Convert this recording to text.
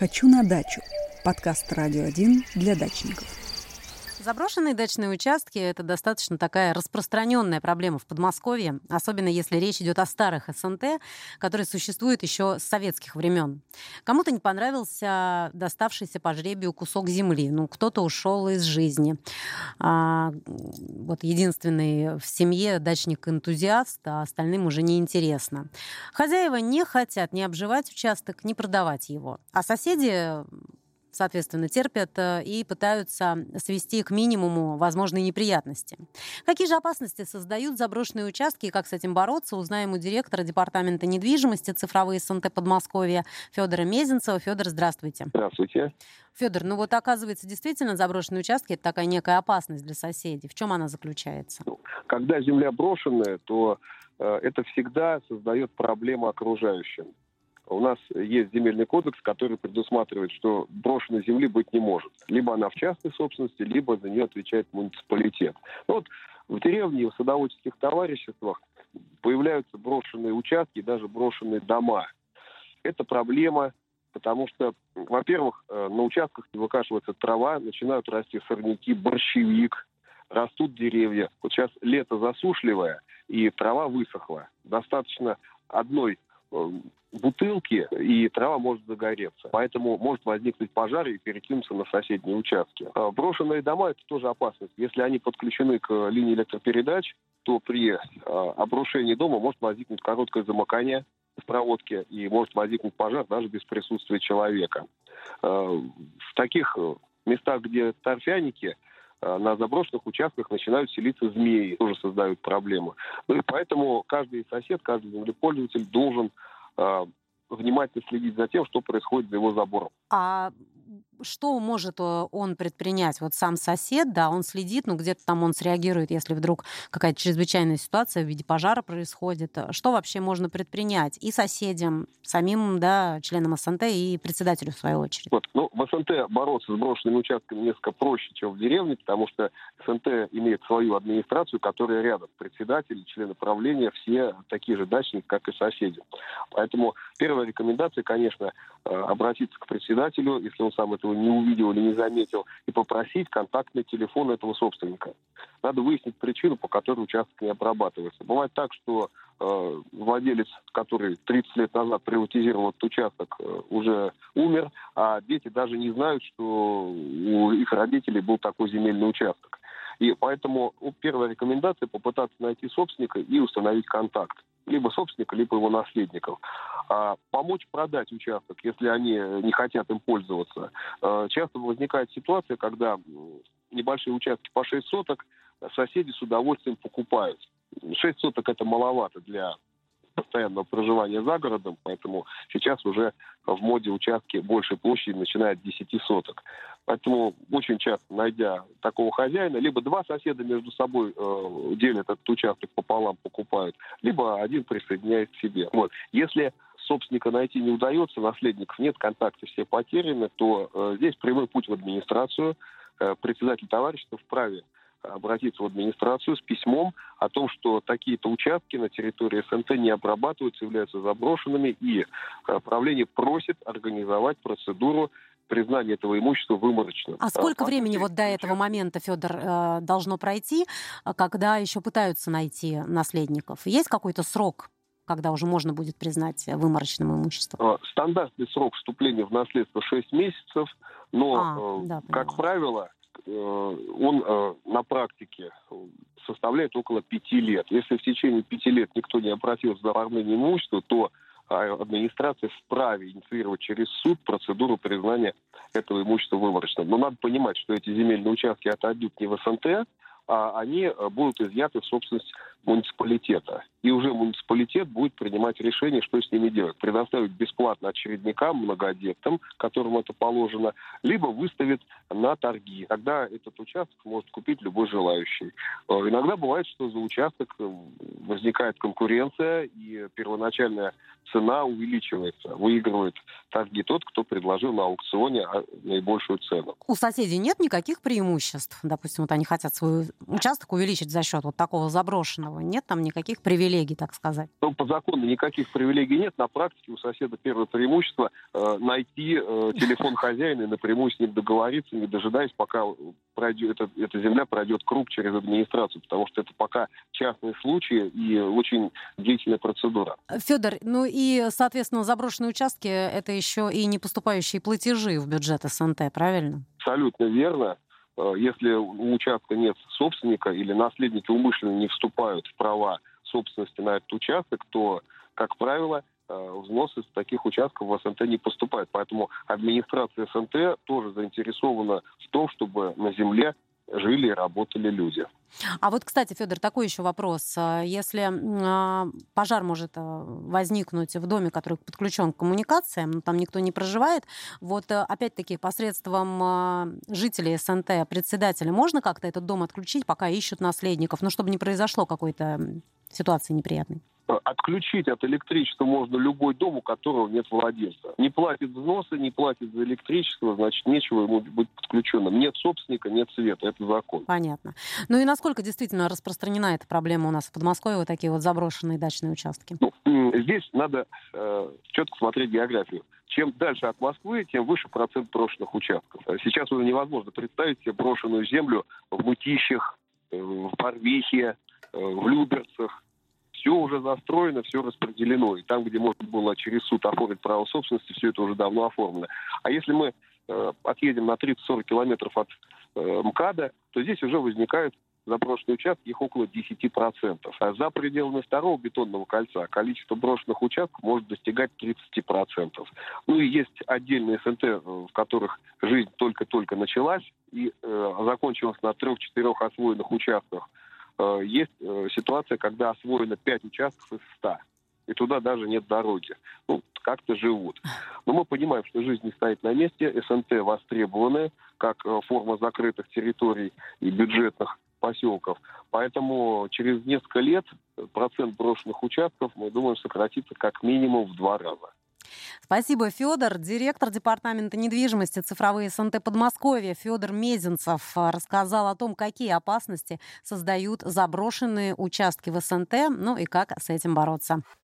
«Хочу на дачу» – подкаст «Радио 1» для дачников. Заброшенные дачные участки – это достаточно такая распространенная проблема в Подмосковье, особенно если речь идет о старых СНТ, которые существуют еще с советских времен. Кому-то не понравился доставшийся по жребию кусок земли, ну, кто-то ушел из жизни. А, вот единственный в семье дачник-энтузиаст, а остальным уже неинтересно. Хозяева не хотят ни обживать участок, ни продавать его. А соседи соответственно, терпят э, и пытаются свести к минимуму возможные неприятности. Какие же опасности создают заброшенные участки и как с этим бороться, узнаем у директора Департамента недвижимости цифровые СНТ Подмосковья Федора Мезенцева. Федор, здравствуйте. Здравствуйте. Федор, ну вот оказывается, действительно заброшенные участки – это такая некая опасность для соседей. В чем она заключается? Ну, когда земля брошенная, то э, это всегда создает проблему окружающим. У нас есть земельный кодекс, который предусматривает, что брошенной земли быть не может. Либо она в частной собственности, либо за нее отвечает муниципалитет. Ну вот в деревне, в садоводческих товариществах появляются брошенные участки, даже брошенные дома. Это проблема, потому что, во-первых, э, на участках выкашивается трава, начинают расти сорняки, борщевик, растут деревья. Вот сейчас лето засушливое, и трава высохла. Достаточно одной бутылки, и трава может загореться. Поэтому может возникнуть пожар и перекинуться на соседние участки. А брошенные дома – это тоже опасность. Если они подключены к линии электропередач, то при а, обрушении дома может возникнуть короткое замыкание в проводке и может возникнуть пожар даже без присутствия человека. А, в таких местах, где торфяники, на заброшенных участках начинают селиться змеи, тоже создают проблемы. Ну и поэтому каждый сосед, каждый землепользователь должен Э, внимательно следить за тем, что происходит за его забором. А что может э, он предпринять? Вот сам сосед, да, он следит, ну где-то там он среагирует, если вдруг какая-то чрезвычайная ситуация в виде пожара происходит. Что вообще можно предпринять и соседям, самим, да, членам СНТ и председателю в свою очередь? Вот, ну, в СНТ бороться с брошенными участками несколько проще, чем в деревне, потому что СНТ имеет свою администрацию, которая рядом. Председатель, члены правления, все такие же дачники, как и соседи. Поэтому первая рекомендация, конечно, э, обратиться к председателю, если он сам этого не увидел или не заметил, и попросить контактный телефон этого собственника. Надо выяснить причину, по которой участок не обрабатывается. Бывает так, что э, владелец, который 30 лет назад приватизировал этот участок, э, уже умер, а дети даже не знают, что у их родителей был такой земельный участок. И поэтому ну, первая рекомендация попытаться найти собственника и установить контакт либо собственника, либо его наследников. А помочь продать участок, если они не хотят им пользоваться. А, часто возникает ситуация, когда небольшие участки по 6 соток соседи с удовольствием покупают. 6 соток это маловато для постоянного проживания за городом, поэтому сейчас уже в моде участки большей площади начинают от 10 соток. Поэтому очень часто, найдя такого хозяина, либо два соседа между собой э, делят этот участок пополам, покупают, либо один присоединяет к себе. Вот. Если собственника найти не удается, наследников нет, контакты все потеряны, то э, здесь прямой путь в администрацию. Э, председатель товарищества вправе обратиться в администрацию с письмом о том, что такие-то участки на территории СНТ не обрабатываются, являются заброшенными, и э, правление просит организовать процедуру признания этого имущества выморочным. А сколько а, времени вот до этого момента, Федор, э, должно пройти, когда еще пытаются найти наследников? Есть какой-то срок? когда уже можно будет признать выморочным имуществом? Стандартный срок вступления в наследство 6 месяцев, но, а, да, как правило, он э, на практике составляет около пяти лет. Если в течение пяти лет никто не обратился за оформление имущества, то а, администрация вправе инициировать через суд процедуру признания этого имущества выборочным. Но надо понимать, что эти земельные участки отойдут не в СНТ, а они э, будут изъяты в собственность муниципалитета. И уже муниципалитет будет принимать решение, что с ними делать. Предоставить бесплатно очередникам, многодетным, которым это положено, либо выставит на торги. Тогда этот участок может купить любой желающий. Э, иногда бывает, что за участок э, возникает конкуренция, и первоначальная цена увеличивается. Выигрывает торги тот, кто предложил на аукционе а, наибольшую цену. У соседей нет никаких преимуществ? Допустим, вот они хотят свой участок увеличить за счет вот такого заброшенного законного? Нет там никаких привилегий, так сказать? Ну, по закону никаких привилегий нет. На практике у соседа первое преимущество э, найти э, телефон хозяина и напрямую с ним договориться, не дожидаясь, пока пройдет, эта, эта земля пройдет круг через администрацию, потому что это пока частные случаи и очень длительная процедура. Федор, ну и, соответственно, заброшенные участки – это еще и не поступающие платежи в бюджет СНТ, правильно? Абсолютно верно. Э, если у участка нет собственника или наследники умышленно не вступают в права собственности на этот участок, то, как правило, э, взносы с таких участков в СНТ не поступают. Поэтому администрация СНТ тоже заинтересована в том, чтобы на земле жили и работали люди. А вот, кстати, Федор, такой еще вопрос. А, если а, пожар может а, возникнуть в доме, который подключен к коммуникациям, но там никто не проживает, вот опять-таки посредством жителей СНТ, председателя, можно как-то этот дом отключить, пока ищут наследников, ну, чтобы не произошло какой-то ситуации неприятной? Отключить от электричества можно любой дом, у которого нет владельца. Не платит взносы, не платит за электричество, значит, нечего ему быть подключенным. Нет собственника, нет света. Это закон. Понятно. Ну и насколько действительно распространена эта проблема у нас в Подмосковье, вот такие вот заброшенные дачные участки? Ну, здесь надо э, четко смотреть географию. Чем дальше от Москвы, тем выше процент брошенных участков. Сейчас уже невозможно представить себе брошенную землю в Мытищах, э, в Барвихе, э, в Люберцах, все уже застроено, все распределено. И там, где можно было через суд оформить право собственности, все это уже давно оформлено. А если мы э, отъедем на 30-40 километров от э, МКАДа, то здесь уже возникают заброшенные участки, их около 10%. А за пределами второго бетонного кольца количество брошенных участков может достигать 30%. Ну и есть отдельные СНТ, э, в которых жизнь только-только началась и э, закончилась на трех-четырех освоенных участках есть э, ситуация, когда освоено 5 участков из 100, и туда даже нет дороги. Ну, как-то живут. Но мы понимаем, что жизнь не стоит на месте, СНТ востребованы как э, форма закрытых территорий и бюджетных поселков. Поэтому через несколько лет процент брошенных участков, мы думаем, сократится как минимум в два раза. Спасибо, Федор. Директор департамента недвижимости цифровые СНТ Подмосковья Федор Мезенцев рассказал о том, какие опасности создают заброшенные участки в СНТ, ну и как с этим бороться.